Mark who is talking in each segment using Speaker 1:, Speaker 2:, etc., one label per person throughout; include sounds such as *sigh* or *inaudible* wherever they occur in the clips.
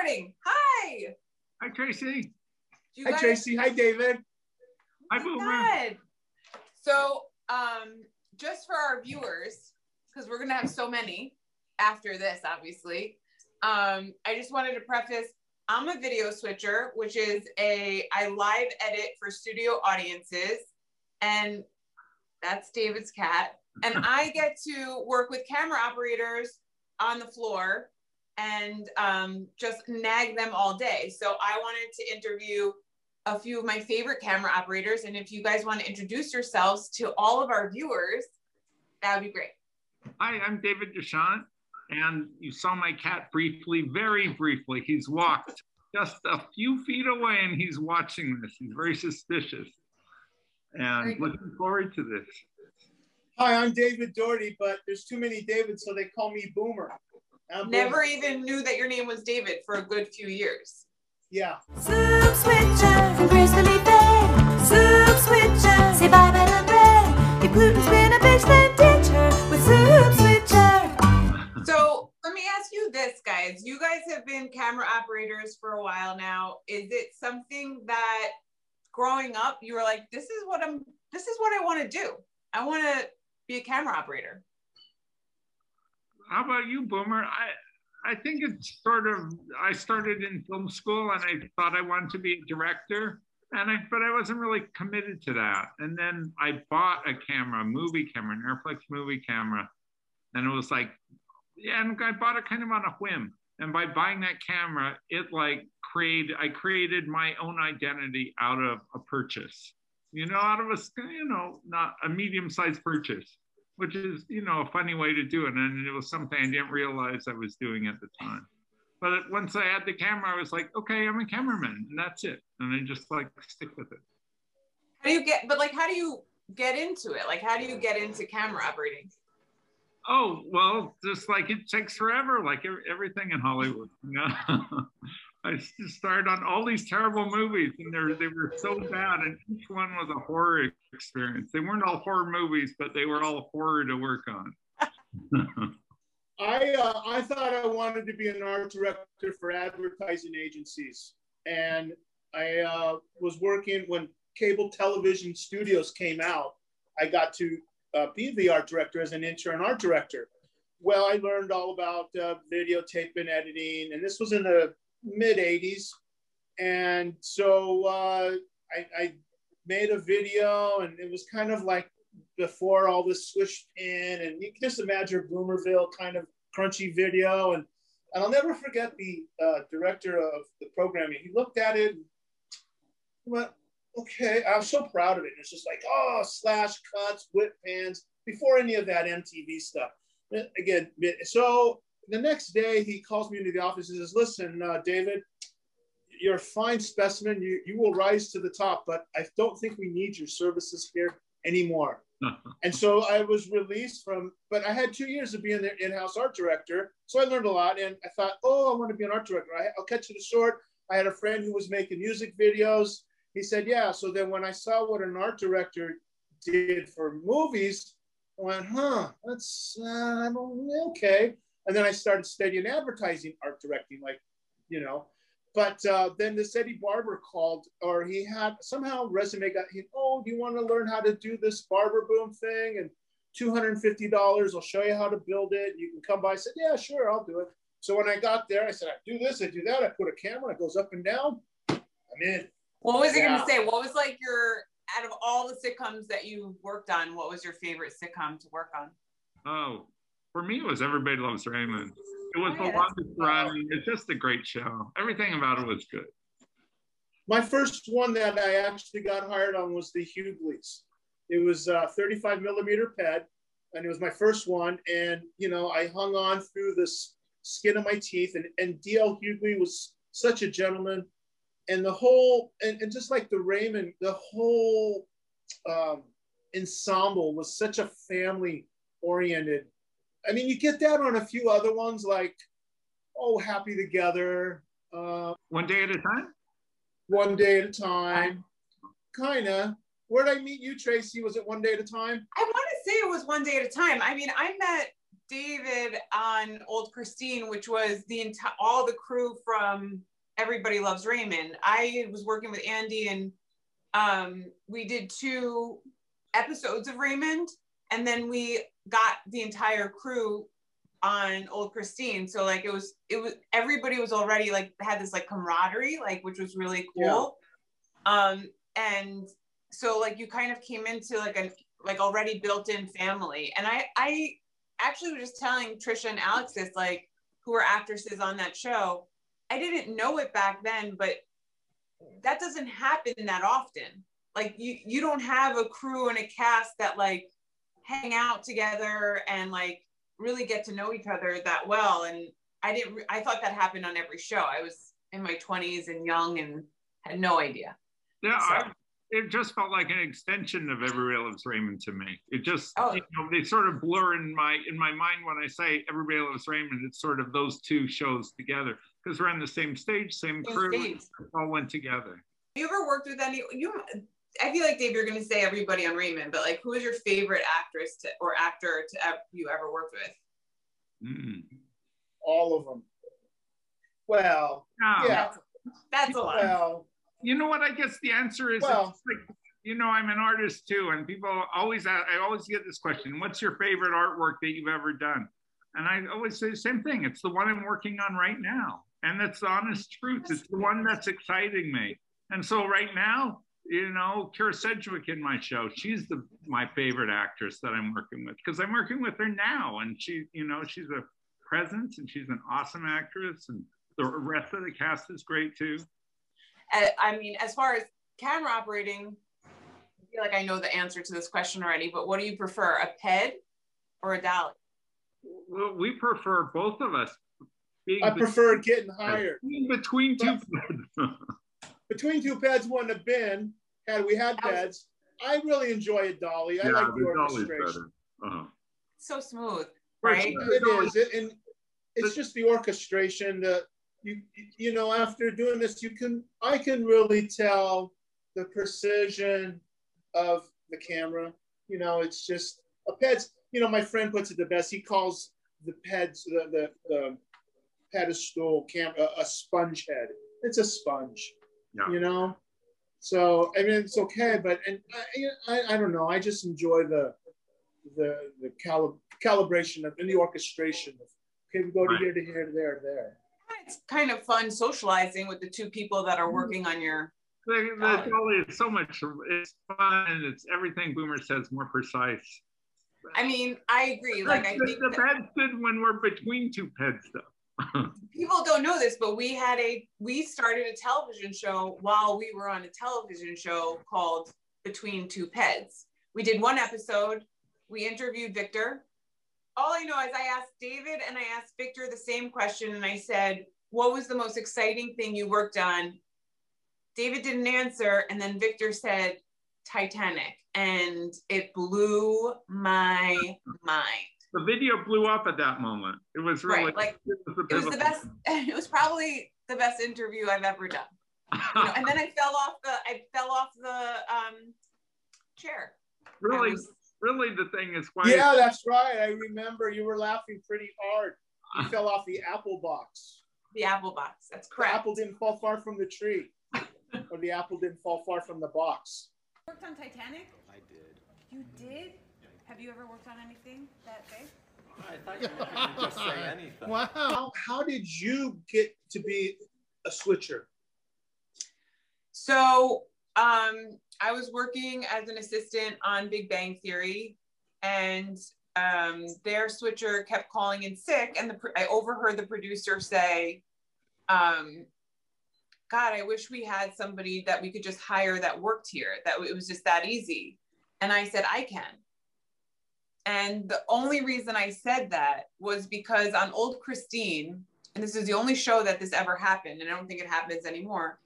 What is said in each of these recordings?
Speaker 1: recording. Hi.
Speaker 2: Hi, Tracy.
Speaker 1: You
Speaker 3: Hi,
Speaker 1: guys-
Speaker 3: Tracy. Hi, David.
Speaker 2: Hi, Boomer.
Speaker 1: So, um, just for our viewers, because we're gonna have so many after this, obviously. Um, I just wanted to preface I'm a video switcher, which is a I live edit for studio audiences, and that's David's cat. And I get to work with camera operators on the floor and um, just nag them all day. So I wanted to interview a few of my favorite camera operators. And if you guys want to introduce yourselves to all of our viewers, that would be great.
Speaker 2: Hi, I'm David Deschamps, and you saw my cat briefly, very briefly. He's walked just a few feet away and he's watching this. He's very suspicious and
Speaker 1: Very good.
Speaker 2: looking forward to this.
Speaker 3: Hi, I'm David Doherty, but there's too many Davids, so they call me Boomer. I'm
Speaker 1: Never
Speaker 3: Boomer.
Speaker 1: even knew that your name was David for a good few years.
Speaker 3: Yeah.
Speaker 4: Soup switcher from gracefully fed. Soup switcher, say bye bye to bread. If gluten's been a bitch, then ditch her with soup switcher.
Speaker 1: So let me ask you this, guys. You guys have been camera operators for a while now. Is it something that growing up you were like, this is what I'm this is what I want to do. I want to be a camera operator.
Speaker 2: How about you, Boomer? I I think it's sort of I started in film school and I thought I wanted to be a director. And I but I wasn't really committed to that. And then I bought a camera, a movie camera, an Arriflex movie camera. And it was like, yeah, and I bought it kind of on a whim. And by buying that camera, it like created I created my own identity out of a purchase. You know, out of a you know, not a medium-sized purchase which is you know a funny way to do it. And it was something i didn't realize i was doing at the time. But once i had the camera i was like okay i'm a cameraman and that's it. And i just like stick with it.
Speaker 1: How do you get but like how do you get into it? Like how do you get into camera operating?
Speaker 2: oh well just like it takes forever like everything in hollywood you know *laughs* i started on all these terrible movies and they they were so bad and each one was a horror experience they weren't all horror movies but they were all horror to work on *laughs*
Speaker 3: I uh, I thought I wanted to be an art director for advertising agencies, and I uh, was working when cable television studios came out. I got to uh, be the art director as an intern art director. Well, I learned all about uh, videotape and editing, and this was in the mid '80s, and so uh, I, I made a video, and it was kind of like before all this swish pin and you can just imagine Boomerville kind of crunchy video and and I'll never forget the uh, director of the programming. He looked at it and went, okay. I was so proud of it. It's just like, oh, slash cuts, whip pans, before any of that MTV stuff. Again, so the next day he calls me into the office and says, listen, uh, David, you're a fine specimen. You, you will rise to the top, but I don't think we need your services here anymore. *laughs* And so I was released from, but I had two years of being their in-house art director. So I learned a lot and I thought, oh, I want to be an art director. I, I'll cut you the short. I had a friend who was making music videos. He said, yeah. So then when I saw what an art director did for movies, I went, huh, that's uh, okay. And then I started studying advertising art directing, like, you know, but uh, then this Eddie Barber called, or he had somehow resume got, he, oh, do you want to learn how to do this Barber Boom thing? And $250, I'll show you how to build it. You can come by. I said, yeah, sure, I'll do it. So when I got there, I said, I do this, I do that. I put a camera, it goes up and down. I'm in.
Speaker 1: What was I
Speaker 3: Yeah.
Speaker 1: gonna say? What was like your out of all the sitcoms that you worked on, what was your favorite sitcom to work on?
Speaker 2: Oh, for me, it was Everybody Loves Raymond. It was
Speaker 1: Oh,
Speaker 2: the
Speaker 1: yeah, that's-
Speaker 2: longest running. It's just a great show. Everything about it was good.
Speaker 3: My first one that I actually got hired on was the Hughleys. It was uh, 35 millimeter PED, and it was my first one. And you know, I hung on through the skin of my teeth. And and DL Hughley was such a gentleman, and the whole and, and just like the Raymond, the whole um, ensemble was such a family oriented. I mean, you get that on a few other ones like, oh, Happy Together, uh,
Speaker 2: One day at a time.
Speaker 3: One Day at a Time, kinda. Where'd I meet you, Tracy? Was it One Day at a Time?
Speaker 1: I want to say it was one day at a time. I mean, I met David on Old Christine, which was the entire all the crew from Everybody Loves Raymond. I was working with Andy and um, we did two episodes of Raymond, and then we got the entire crew on Old Christine. So like it was it was everybody was already like had this like camaraderie, like which was really cool. Um, and so like you kind of came into like a like already built-in family. And I I actually was just telling Tricia and Alex this, like who were actresses on that show. I didn't know it back then, but that doesn't happen that often. Like you you don't have a crew and a cast that like hang out together and like really get to know each other that well. And I didn't re- I thought that happened on every show. I was in my 20s and young and had no idea.
Speaker 2: Yeah,
Speaker 1: So-
Speaker 2: I, it just felt like an extension of Everybody Loves Raymond to me. It just,
Speaker 1: Oh.
Speaker 2: you know, they sort of blur in my in my mind when I say Everybody Loves Raymond. It's sort of those two shows together because we're on the same stage, same
Speaker 1: Same
Speaker 2: crew, all went together.
Speaker 1: you ever worked with any you i feel like dave you're going to say everybody on raymond but like who is your favorite actress to, or actor to ev- you ever worked with
Speaker 2: Mm.
Speaker 3: All of them. Well,
Speaker 2: Now,
Speaker 3: yeah.
Speaker 1: that's a lot
Speaker 3: Well,
Speaker 2: You know what? I guess the answer is,
Speaker 3: Well-
Speaker 2: it's like, you know, I'm an artist too, and people always, ask, I always get this question: What's your favorite artwork that you've ever done? And I always say the same thing. It's the one I'm working on right now, and that's the honest truth. It's the one that's exciting me. And so right now, you know, Kyra Sedgwick in my show, she's the my favorite actress that I'm working with because I'm working with her now, and she, you know, she's a presence and she's an awesome actress, and the rest of the cast is great too.
Speaker 1: Uh, i mean as far as camera operating i feel like i know the answer to this question already but what do you prefer a ped or a dolly
Speaker 2: Well, we prefer both of us being
Speaker 3: I prefer getting hired.
Speaker 2: between, between two *laughs*
Speaker 3: Between two pads wouldn't have been had we had pads. I really enjoy a dolly. I like the orchestration.
Speaker 2: Uh-huh.
Speaker 1: so smooth
Speaker 2: For
Speaker 1: right
Speaker 2: sure.
Speaker 3: It is, it, and it's just the orchestration that you you know. After doing this, you can I can really tell the precision of the camera. You know, it's just a ped's. You know, my friend puts it the best. He calls the peds the the, the pedestal camera a sponge head. It's a sponge.
Speaker 2: Yeah.
Speaker 3: You know. So I mean, it's okay, but and I, I, I don't know. I just enjoy the the the calib- calibration of and the orchestration of okay, we go to here to here to there to there.
Speaker 1: it's kind of fun socializing with the two people that are working on your
Speaker 2: The, the dolly so much. It's fun. It's everything Boomer says more precise.
Speaker 1: i mean i agree like i
Speaker 2: the,
Speaker 1: think
Speaker 2: the
Speaker 1: that-
Speaker 2: ped's good when we're between two peds, though.
Speaker 1: People don't know this, but we had a we started a television show while we were on a television show called Between Two Peds. We did one episode. We interviewed Victor. All I know is I asked David and I asked Victor the same question, and I said, "What was the most exciting thing you worked on?" David didn't answer, and then Victor said, "Titanic," and it blew my mind.
Speaker 2: The video blew up at that moment. It was really
Speaker 1: Right, like
Speaker 2: it was,
Speaker 1: it was the best *laughs* it was probably the best interview i've ever done you know, and then i fell off the i fell off the um chair
Speaker 2: really,
Speaker 1: was-
Speaker 2: really, the thing is why.
Speaker 3: Yeah, that's right. I remember you were laughing pretty hard. You fell off the apple box.
Speaker 1: the apple box that's
Speaker 3: The apple didn't fall far from the tree, or the apple didn't fall far from the box.
Speaker 1: worked on titanic
Speaker 5: I did.
Speaker 1: you did have you ever worked on anything that big
Speaker 5: I thought you were just say *laughs* anything.
Speaker 3: Wow. How, how did you get to be a switcher?
Speaker 1: so um i was working as an assistant on big bang theory and um their switcher kept calling in sick and the i overheard the producer say um god i wish we had somebody that we could just hire that worked here that it was just that easy and i said i can and the only reason i said that was because on old christine and this is the only show that this ever happened and i don't think it happens anymore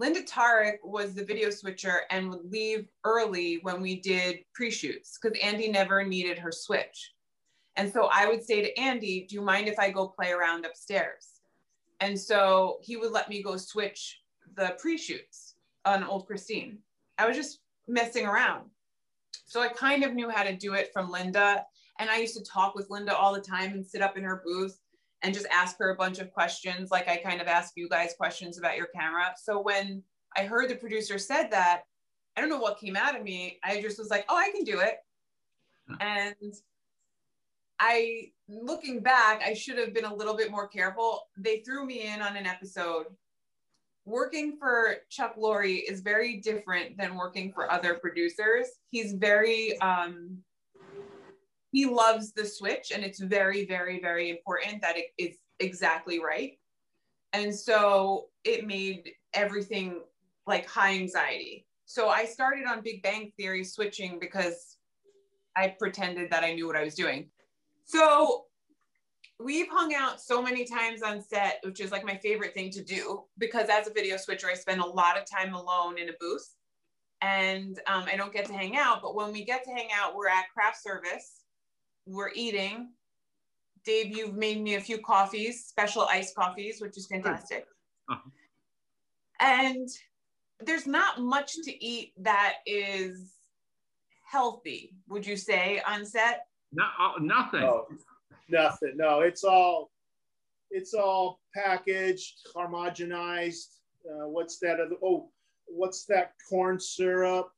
Speaker 1: Linda Tarek was the video switcher and would leave early when we did pre-shoots because Andy never needed her switch. And so I would say to Andy, do you mind if I go play around upstairs? And so he would let me go switch the pre-shoots on Old Christine. I was just messing around. So I kind of knew how to do it from Linda. And I used to talk with Linda all the time and sit up in her booth and just ask her a bunch of questions, like I kind of ask you guys questions about your camera. So when I heard the producer said that, I don't know what came out of me. I just was like, oh, I can do it. And I, looking back, I should have been a little bit more careful. They threw me in on an episode. Working for Chuck Lorre is very different than working for other producers. He's very, um, he loves the switch, and it's very, very, very important that it is exactly right. And so it made everything like high anxiety. So I started on Big Bang Theory switching because I pretended that I knew what I was doing. So we've hung out so many times on set, which is like my favorite thing to do because as a video switcher, I spend a lot of time alone in a booth and um, I don't get to hang out. But when we get to hang out, we're at craft service, we're eating. Dave, you've made me a few coffees, special iced coffees, which is fantastic.
Speaker 2: Uh-huh.
Speaker 1: And there's not much to eat that is healthy, would you say, on set?
Speaker 2: No, oh, nothing.
Speaker 3: Oh, nothing. No, it's all it's all packaged, homogenized. Uh, what's that other? Oh, what's that corn syrup?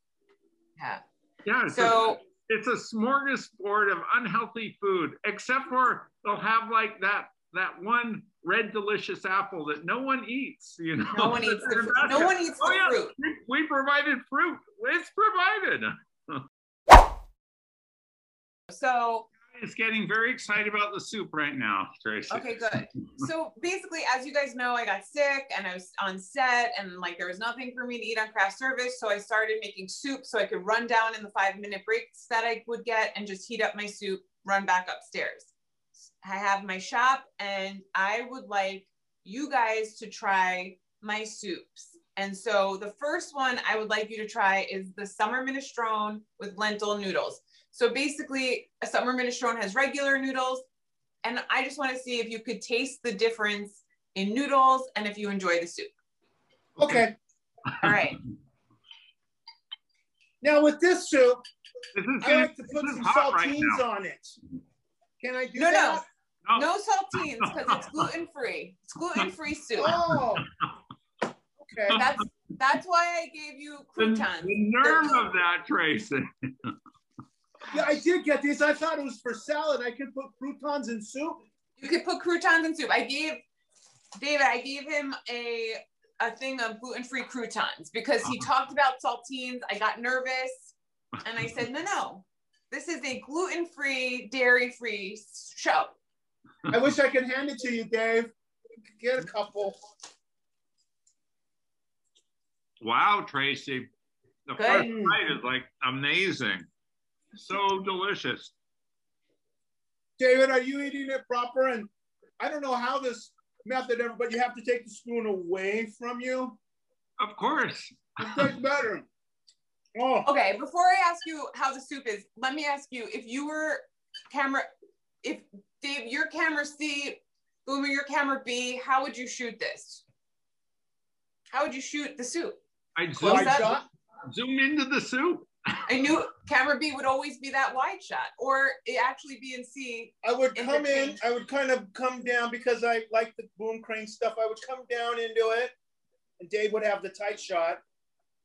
Speaker 1: Yeah.
Speaker 2: Yeah. It's
Speaker 1: So
Speaker 2: a, it's a smorgasbord of unhealthy food, except for they'll have like that that one red delicious apple that no one eats. You know,
Speaker 1: no one eats the fruit. No one eats the
Speaker 2: Oh, yeah.
Speaker 1: fruit.
Speaker 2: We, we provided fruit. It's provided.
Speaker 1: So
Speaker 2: It's getting very excited about the soup right now, Tracy.
Speaker 1: Okay, good. So basically, as you guys know, I got sick and I was on set and like there was nothing for me to eat on craft service. So I started making soup so I could run down in the five minute breaks that I would get and just heat up my soup, run back upstairs. I have my shop and I would like you guys to try my soups. And so the first one I would like you to try is the summer minestrone with lentil noodles. So basically, a summer minestrone has regular noodles, and I just want to see if you could taste the difference in noodles and if you enjoy the soup.
Speaker 3: Okay.
Speaker 1: All right.
Speaker 3: Now with this soup,
Speaker 2: This is,
Speaker 3: I
Speaker 2: gonna,
Speaker 3: like to put some
Speaker 2: hot right
Speaker 3: saltines on it. Can I do
Speaker 1: that? No,
Speaker 2: no.
Speaker 1: No saltines because it's gluten free. It's gluten free soup.
Speaker 3: Oh. Okay.
Speaker 1: That's that's why I gave you
Speaker 2: the,
Speaker 1: croutons.
Speaker 2: the nerve of that, Tracy.
Speaker 3: Yeah, I did get these. I thought it was for salad. I could put croutons in soup.
Speaker 1: You could put croutons in soup. I gave David, I gave him a a thing of gluten free croutons because he
Speaker 2: Uh-huh.
Speaker 1: talked about saltines. I got nervous and I said, no, no, this is a gluten free, dairy free show.
Speaker 3: I wish I could hand it to you, Dave. Get a couple.
Speaker 2: Wow, Tracy. The
Speaker 1: Good.
Speaker 2: first bite is like amazing. So delicious.
Speaker 3: David, are you eating it proper? And I don't know how this method ever, but you have to take the spoon away from you.
Speaker 2: Of course.
Speaker 3: It tastes *laughs* better. Oh,
Speaker 1: Okay, before I ask you how the soup is, let me ask you if you were camera, if Dave, your camera C, Boomer, your camera B, how would you shoot this? How would you shoot the soup?
Speaker 2: I
Speaker 1: Close
Speaker 2: zoom,
Speaker 1: up.
Speaker 3: shot.
Speaker 2: zoom into the soup.
Speaker 1: I knew camera B would always be that wide shot, or it actually be in C.
Speaker 3: I would come in, I would kind of come down because I like the boom crane stuff. I would come down into it, and Dave would have the tight shot.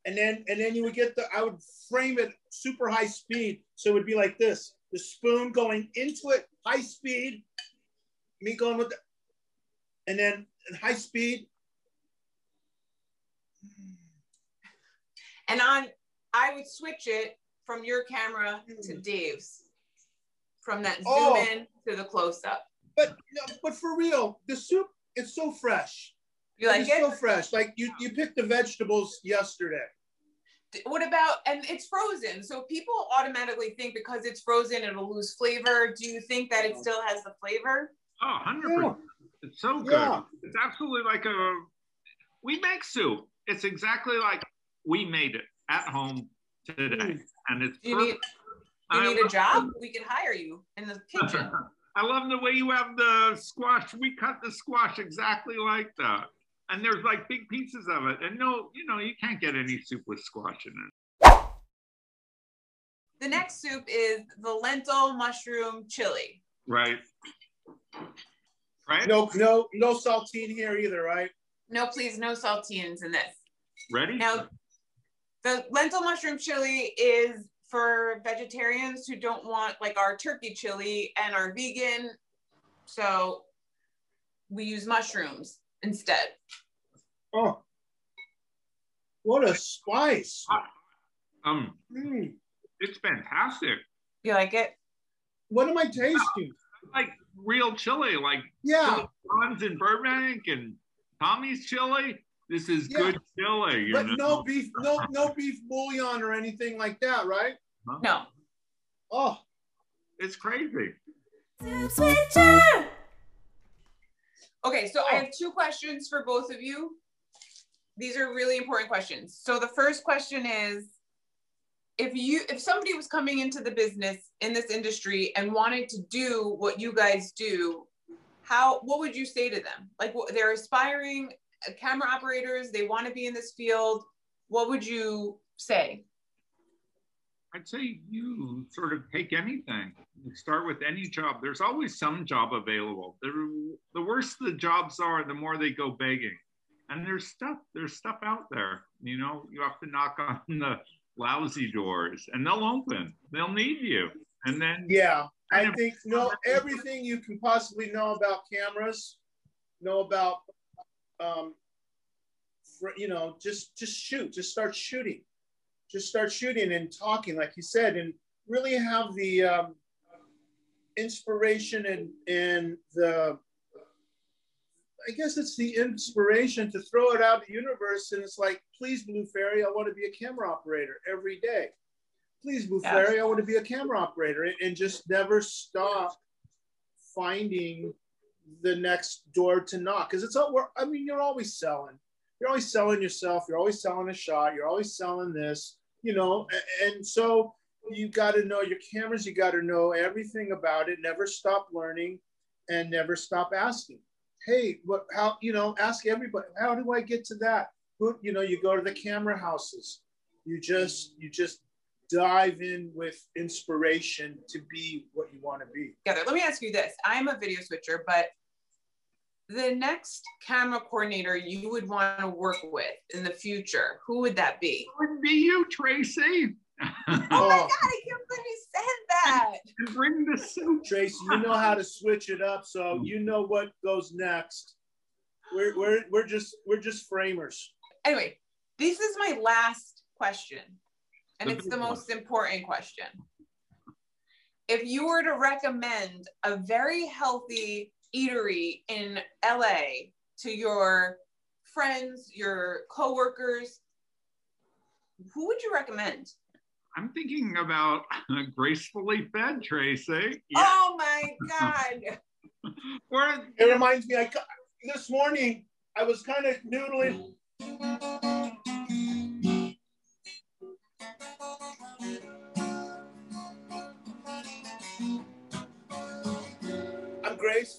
Speaker 3: And then and then you would get the I would frame it super high speed. So it would be like this. The spoon going into it, high speed, me going with the and then in high speed.
Speaker 1: And on, I would switch it from your camera to hmm. Dave's, from that oh. zoom
Speaker 3: Oh.
Speaker 1: in to the close up.
Speaker 3: But no, but for real, the soup it's so fresh.
Speaker 1: You like
Speaker 3: it's
Speaker 1: it?
Speaker 3: so fresh. Like you you picked the vegetables yesterday.
Speaker 1: what about and it's frozen so people automatically think because it's frozen it'll lose flavor do you think that it still has the flavor
Speaker 2: Oh, 100%. It's so good.
Speaker 3: Yeah.
Speaker 2: It's absolutely like a, we make soup. It's exactly like we made it at home today.
Speaker 3: Mm.
Speaker 2: And it's
Speaker 1: do you need
Speaker 2: perfect.
Speaker 1: do you need a
Speaker 2: love-
Speaker 1: job we can hire you in the *laughs* kitchen
Speaker 2: I love the way you have the squash. We cut the squash exactly like that. And there's like big pieces of it. And no, you know, you can't get any soup with squash in it.
Speaker 1: the next soup is the lentil mushroom chili.
Speaker 2: Right. Right?
Speaker 3: No, no, no saltine here either, right?
Speaker 1: No, please, no saltines in this.
Speaker 2: Ready?
Speaker 1: Now, the lentil mushroom chili is for vegetarians who don't want like our turkey chili and are vegan. So we use mushrooms instead.
Speaker 3: Oh, what a spice!
Speaker 2: Um,
Speaker 3: Mm.
Speaker 2: it's fantastic.
Speaker 1: You like it?
Speaker 3: What am I tasting?
Speaker 2: Like real chili, like
Speaker 3: Yeah,
Speaker 2: Chili John's in Burbank and Tommy's chili. This is
Speaker 3: Yeah.
Speaker 2: good chili. You
Speaker 3: but
Speaker 2: know?
Speaker 3: no beef, no no beef bouillon or anything like that, right?
Speaker 1: No.
Speaker 3: Oh,
Speaker 2: It's crazy.
Speaker 4: Soup switcher.
Speaker 1: Okay, so I oh. have two questions for both of you. These are really important questions. So the first question is if you if somebody was coming into the business in this industry and wanted to do what you guys do, how what would you say to them? Like what, they're aspiring Uh, camera operators, they want to be in this field. What would you say?
Speaker 2: I'd say you sort of take anything. You start with any job. There's always some job available. The, the worse the jobs are, the more they go begging. And there's stuff, there's stuff out there. You know, you have to knock *laughs* on the lousy doors and they'll open. They'll need you. And then
Speaker 3: yeah. I think know everything you can possibly know about cameras, know about, um, for, you know, just just shoot, just start shooting, just start shooting and talking, like you said, and really have the um, inspiration and and the I guess it's the inspiration to throw it out to the universe. And it's like, please, Blue Fairy, I want to be a camera operator every day. Please, Blue Fairy, I want to be a camera operator and, and just never stop finding the next door to knock. Because it's all, we're, I mean, you're always selling. You're always selling yourself. You're always selling a shot. You're always selling this, you know. a- And, so you got to know your cameras. You got to know everything about it. Never stop learning and never stop asking hey, what, how, you know, ask everybody, how do I get to that? Who, you know, you go to the camera houses, you just, you just dive in with inspiration to be what you want to be.
Speaker 1: together. Let me ask you this. I'm a video switcher, but the next camera coordinator you would want to work with in the future, who would that be?
Speaker 2: It wouldn't be you, Tracy.
Speaker 1: Oh my God, I *laughs* can't believe you said that.
Speaker 2: and bring the soup.
Speaker 3: Tracy, you know how to switch it up, so you know what goes next. We're, we're, we're just, we're just framers.
Speaker 1: Anyway, this is my last question, and it's the most important question. If you were to recommend a very healthy eatery in LA to your friends, your coworkers, who would you recommend?
Speaker 2: I'm thinking about gracefully fed, Tracy.
Speaker 1: Oh my God. *laughs*
Speaker 2: Or
Speaker 3: It reminds me, I, ca- this morning, I was kind of noodling.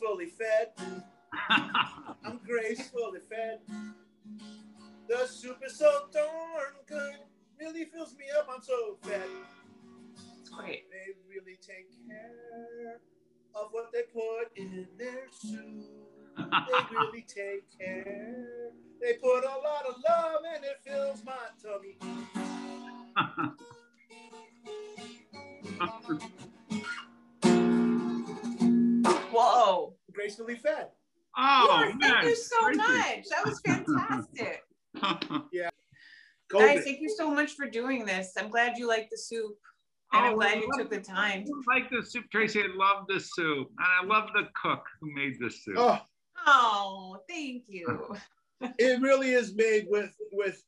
Speaker 3: Gracefully fed. *laughs* I'm gracefully fed. The soup is so darn good. Really fills me up. I'm so fed.
Speaker 1: It's great.
Speaker 3: They really take care of what they put in their soup. They really take care. They put a lot of love and it fills my tummy. *laughs*
Speaker 1: Whoa.
Speaker 3: Fed.
Speaker 2: oh,
Speaker 1: Lord,
Speaker 2: man.
Speaker 1: thank you so
Speaker 2: Tracy.
Speaker 1: much. That was fantastic. *laughs* Yeah.
Speaker 3: Guys,
Speaker 1: thank you so much for doing this. I'm glad you like the soup. And I'm
Speaker 2: Oh,
Speaker 1: glad you took the time.
Speaker 2: I like the soup, Tracy. I love the soup. And I love the cook who made the soup.
Speaker 3: Oh,
Speaker 1: Oh, thank you. *laughs*
Speaker 3: it really is made with with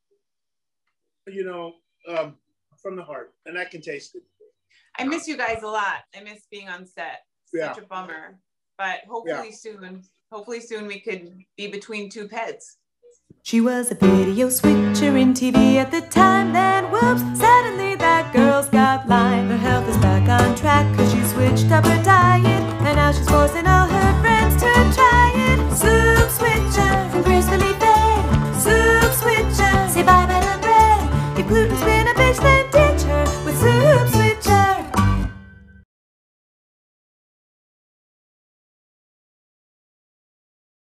Speaker 3: you know um, from the heart, and I can taste it.
Speaker 1: I miss you guys a lot. I miss being on set.
Speaker 3: Yeah.
Speaker 1: Such a bummer but hopefully yeah. soon, hopefully soon we could be between two peds.
Speaker 4: She was a video switcher in TV at the time. Then whoops, suddenly that girl's got Lyme. Her health is back on track cause she switched up her diet. And now she's forcing all her friends to try it. Soup switcher from Grizzly Bay. Soup switcher, say bye bye to bread. If gluten's been a bitch, then